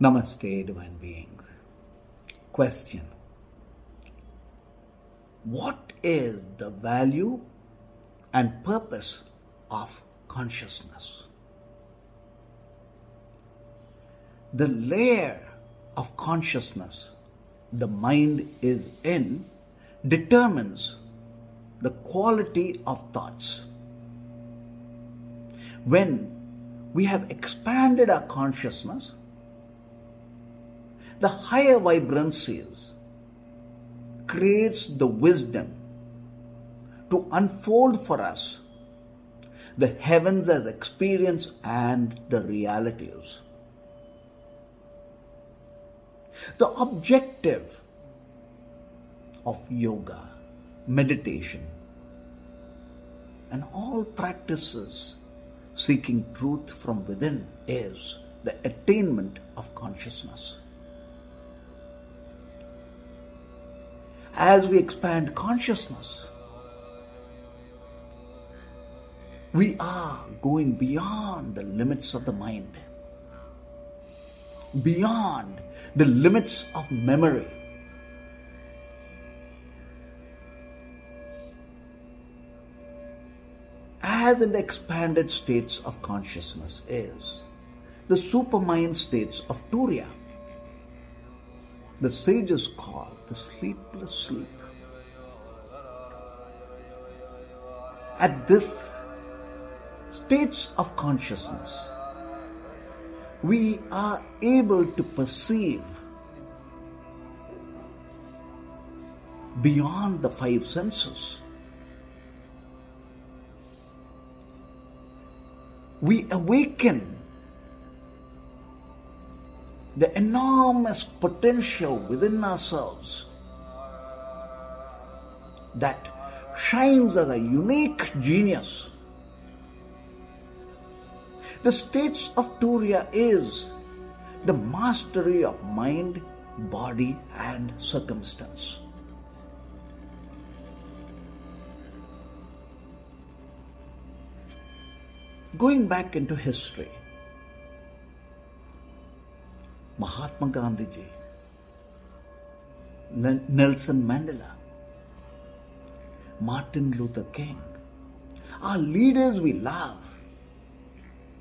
Namaste, divine beings. Question What is the value and purpose of consciousness? The layer of consciousness the mind is in determines the quality of thoughts. When we have expanded our consciousness, the higher vibrancies creates the wisdom to unfold for us the heavens as experience and the realities. The objective of yoga, meditation, and all practices seeking truth from within is the attainment of consciousness. As we expand consciousness, we are going beyond the limits of the mind, beyond the limits of memory. As in the expanded states of consciousness is the supermind states of Turiya, the sages call the sleepless sleep. At this states of consciousness, we are able to perceive beyond the five senses. We awaken the enormous potential within ourselves that shines as a unique genius the states of Turiya is the mastery of mind, body, and circumstance. Going back into history, Mahatma Gandhi Nelson Mandela, Martin Luther King, are leaders we love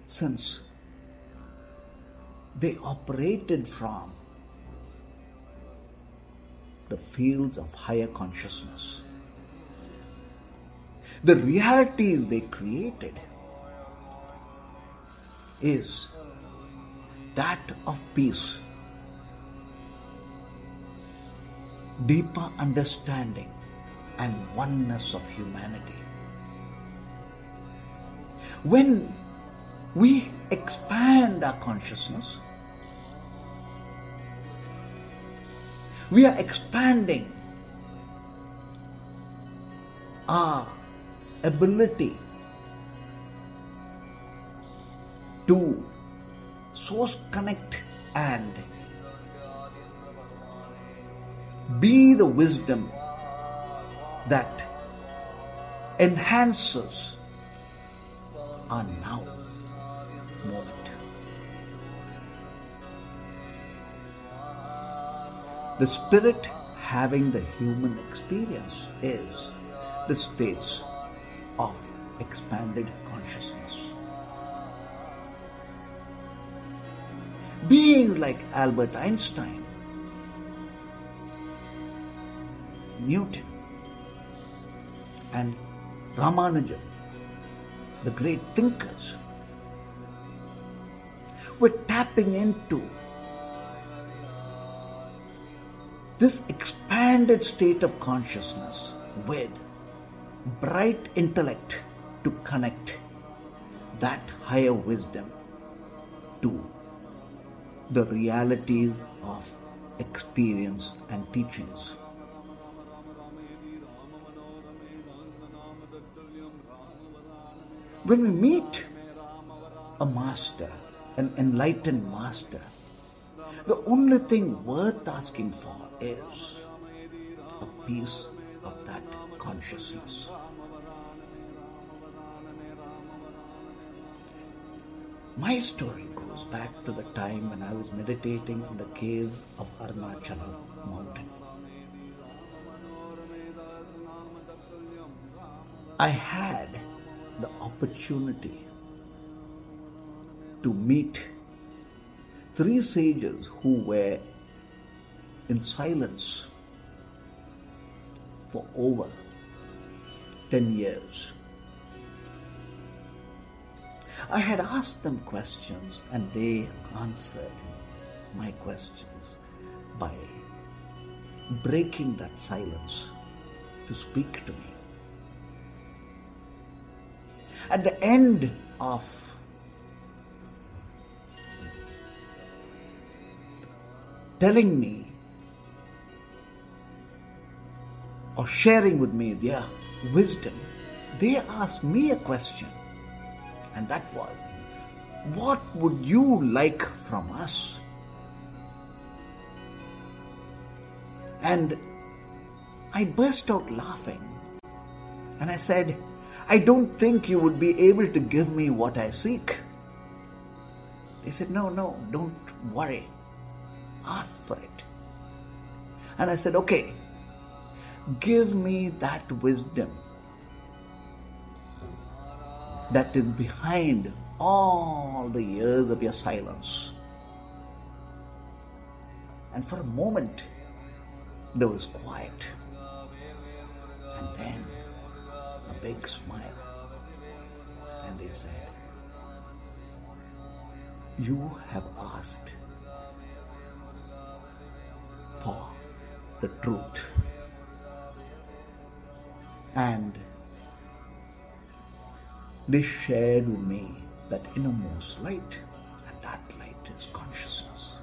since they operated from the fields of higher consciousness. The realities they created is that of peace, deeper understanding, and oneness of humanity. When we expand our consciousness. We are expanding our ability to source connect and be the wisdom that enhances our now moment. The spirit having the human experience is the states of expanded Beings like Albert Einstein, Newton, and Ramanujan, the great thinkers, we're tapping into this expanded state of consciousness with bright intellect to connect that higher wisdom to the realities of experience and teachings. When we meet a master, an enlightened master, the only thing worth asking for is a piece of that consciousness. My story goes back to the time when I was meditating in the caves of Arunachala mountain. I had the opportunity to meet three sages who were in silence for over 10 years. I had asked them questions and they answered my questions by breaking that silence to speak to me. At the end of telling me or sharing with me their wisdom, they asked me a question and that was, What would you like from us? And I burst out laughing and I said, I don't think you would be able to give me what I seek. They said, No, no, don't worry. Ask for it. And I said, Okay, give me that wisdom that is behind all the years of your silence. And for a moment, there was quiet. And then a big smile. And they said, You have asked for the truth. And they shared with me that innermost light, and that light is consciousness.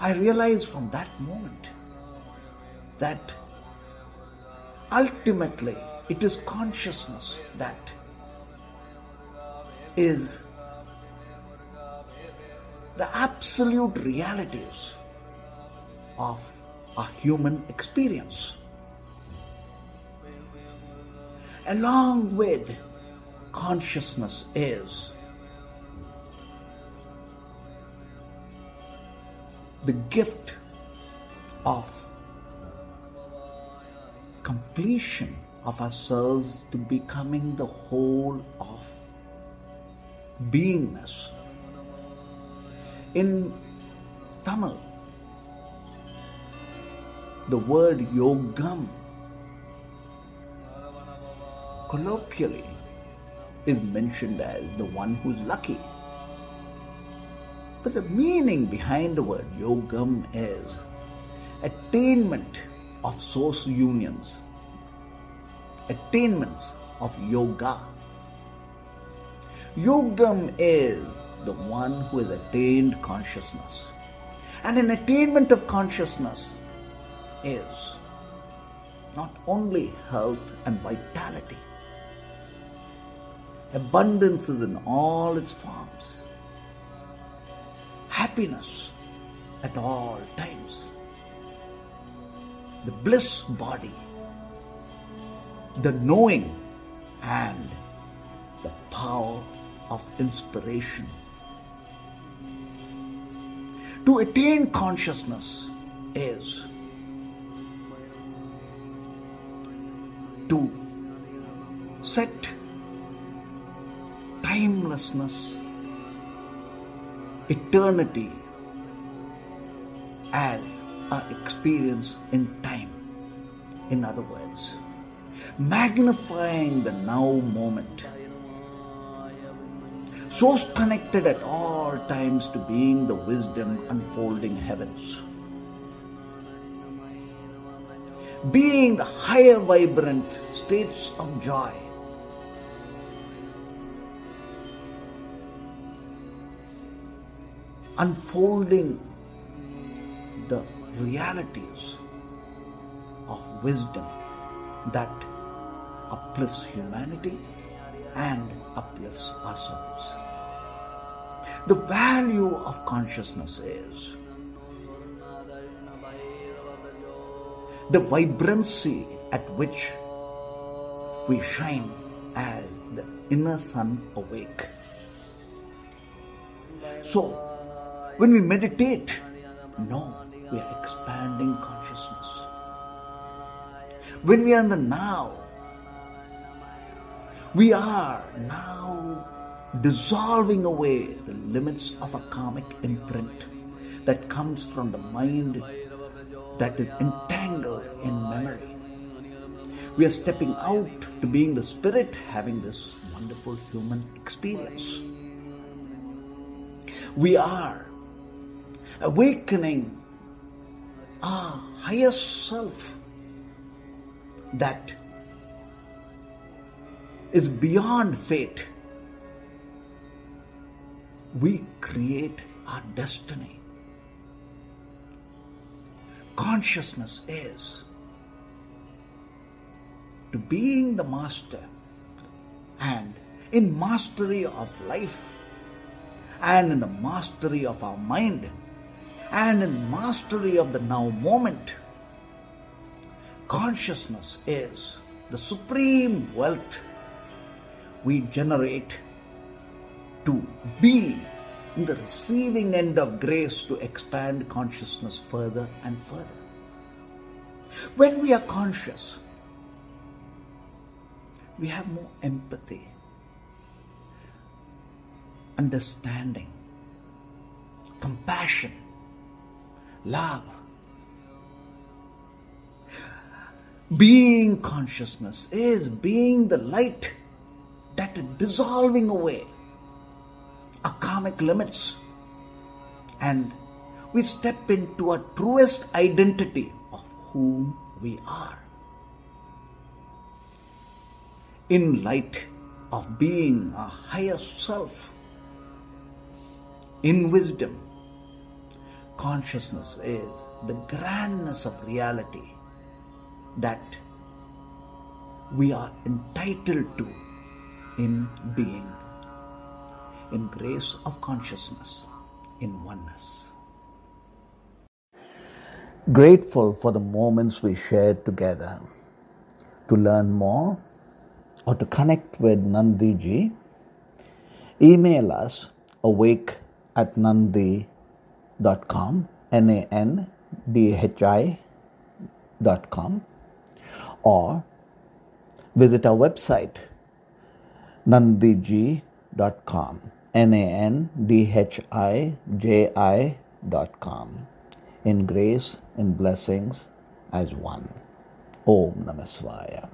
I realized from that moment that ultimately it is consciousness that is the absolute realities of a human experience. Along with consciousness is the gift of completion of ourselves to becoming the whole of beingness. In Tamil, the word yogam colloquially is mentioned as the one who's lucky. But the meaning behind the word yogam is attainment of source unions, attainments of yoga. Yogam is the one who has attained consciousness. And an attainment of consciousness is not only health and vitality, abundance is in all its forms, happiness at all times, the bliss body, the knowing, and the power of inspiration. To attain consciousness is to set timelessness, eternity as our experience in time. In other words, magnifying the now moment. Source connected at all times to being the wisdom unfolding heavens. Being the higher vibrant states of joy. Unfolding the realities of wisdom that uplifts humanity and uplifts ourselves. The value of consciousness is the vibrancy at which we shine as the inner sun awake. So, when we meditate, no, we are expanding consciousness. When we are in the now, we are now dissolving away the limits of a karmic imprint that comes from the mind that is entangled in memory. We are stepping out to being the spirit having this wonderful human experience. We are awakening our higher self that is beyond fate. We create our destiny. Consciousness is to being the master and in mastery of life and in the mastery of our mind and in mastery of the now moment. Consciousness is the supreme wealth we generate to be in the receiving end of grace to expand consciousness further and further. When we are conscious, we have more empathy, understanding, compassion, love. Being consciousness is being the light that is dissolving away our karmic limits and we step into our truest identity of whom we are. In light of being our highest self, in wisdom, consciousness is the grandness of reality that we are entitled to in being, in grace of consciousness, in oneness. Grateful for the moments we shared together. To learn more or to connect with Nandhiji, email us awake at nandhi.com, N A N D H I dot com, or visit our website nandhiji.com, N A N D H I J I dot com, in grace and blessings as one. Om Namah.